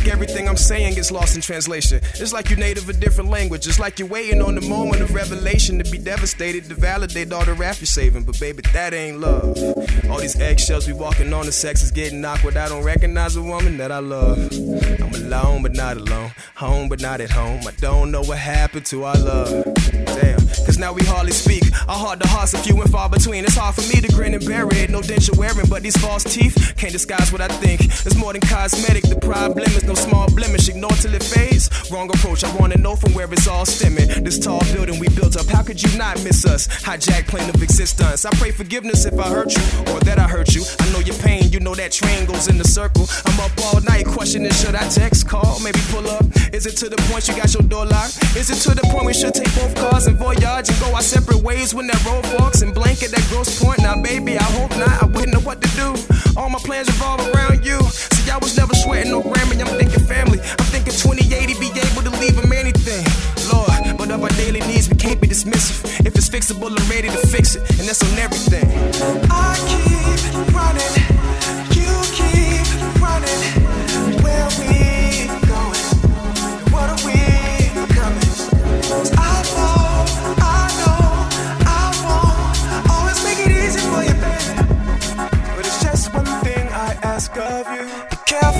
like everything I'm saying gets lost in translation. It's like you're native a different language. It's like you're waiting on the moment of revelation to be devastated to validate all the rap you're saving. But baby, that ain't love. All these eggshells we walking on, the sex is getting awkward. I don't recognize a woman that I love. I'm alone, but not alone. Home, but not at home. I don't know what happened to our love. Damn, cause now we hardly speak. Our heart to hearts are few and far between. It's hard for me to grin and bear it. No denture wearing, but these false teeth can't disguise what I think. It's more than cosmetic. The problem is no small blemish. Ignore till it fades. Wrong approach. I wanna know from where it's all stemming. This tall building we built up. How could you not miss us? Hijack plane of existence. I pray forgiveness if I hurt you or that I hurt you. I know your pain. You know that train goes in the circle. I'm up all night questioning should I text, call, maybe pull up. Is it to the point you got your door locked? Is it to the point we should take both cars and voyage and go our separate ways when that road forks and blanket that gross point? Now, baby, I hope not. I wouldn't know what to do. All my plans revolve around you. See, I was never sweating no Grammy. I'm thinking family. I'm thinking 2080 be able to leave them anything. Lord, but of our daily needs, we can't be dismissive. If it's fixable, I'm ready to fix it, and that's on everything.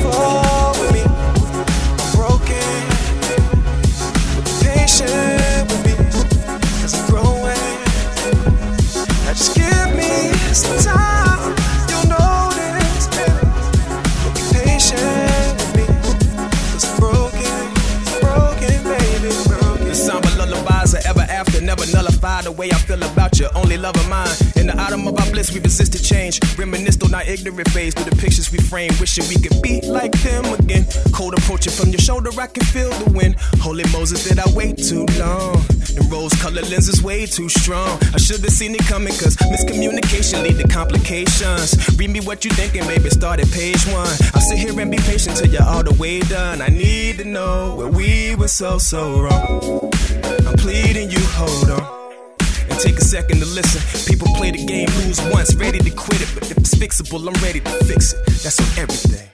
Be ever nullify the way I feel about you. Only love of mine. In the autumn of our bliss, we resisted change. Reminisced on our ignorant phase through the pictures we frame, wishing we could be like them again. Cold approaching from your shoulder, I can feel the wind. Holy Moses, did I wait too long? And rose colored lenses way too strong. I should have seen it coming, cause miscommunication lead to complications. Read me what you thinking, baby. Start at page one. I'll sit here and be patient till you're all the way done. I need to know where we were so, so wrong. Pleading you, hold on. And take a second to listen. People play the game, lose once, ready to quit it. But if it's fixable, I'm ready to fix it. That's on everything.